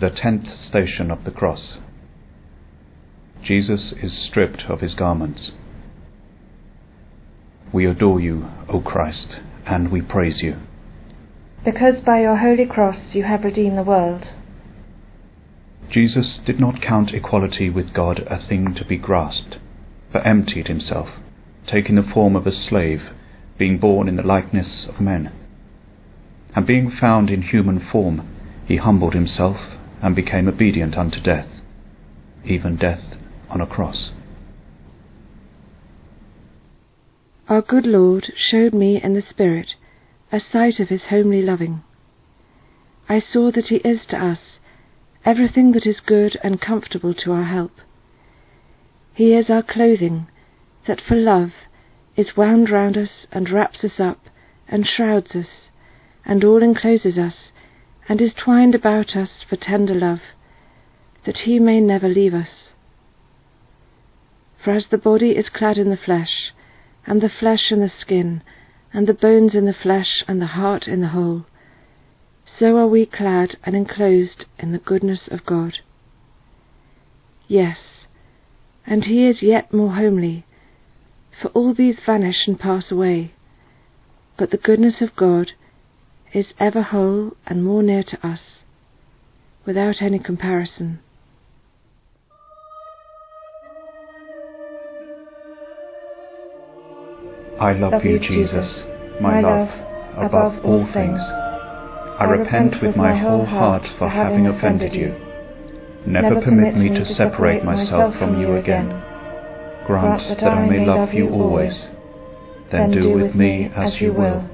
The tenth station of the cross. Jesus is stripped of his garments. We adore you, O Christ, and we praise you. Because by your holy cross you have redeemed the world. Jesus did not count equality with God a thing to be grasped, but emptied himself, taking the form of a slave, being born in the likeness of men. And being found in human form, he humbled himself and became obedient unto death, even death on a cross. Our good Lord showed me in the Spirit a sight of his homely loving. I saw that he is to us everything that is good and comfortable to our help. He is our clothing that for love is wound round us and wraps us up and shrouds us and all encloses us and is twined about us for tender love, that he may never leave us. For as the body is clad in the flesh, and the flesh in the skin, and the bones in the flesh, and the heart in the whole, so are we clad and enclosed in the goodness of God. Yes, and he is yet more homely, for all these vanish and pass away, but the goodness of God is ever whole and more near to us, without any comparison. I love, Love you, Jesus, my my love, love, above all things. I repent with my whole heart for having offended you. Never permit me to separate myself from you again. Grant that I may love you always. Then do with me as you will.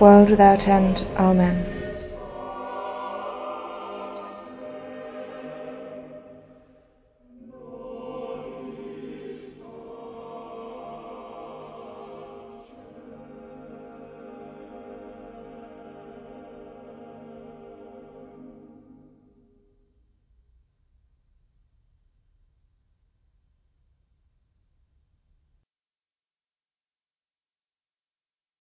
world without end. Amen.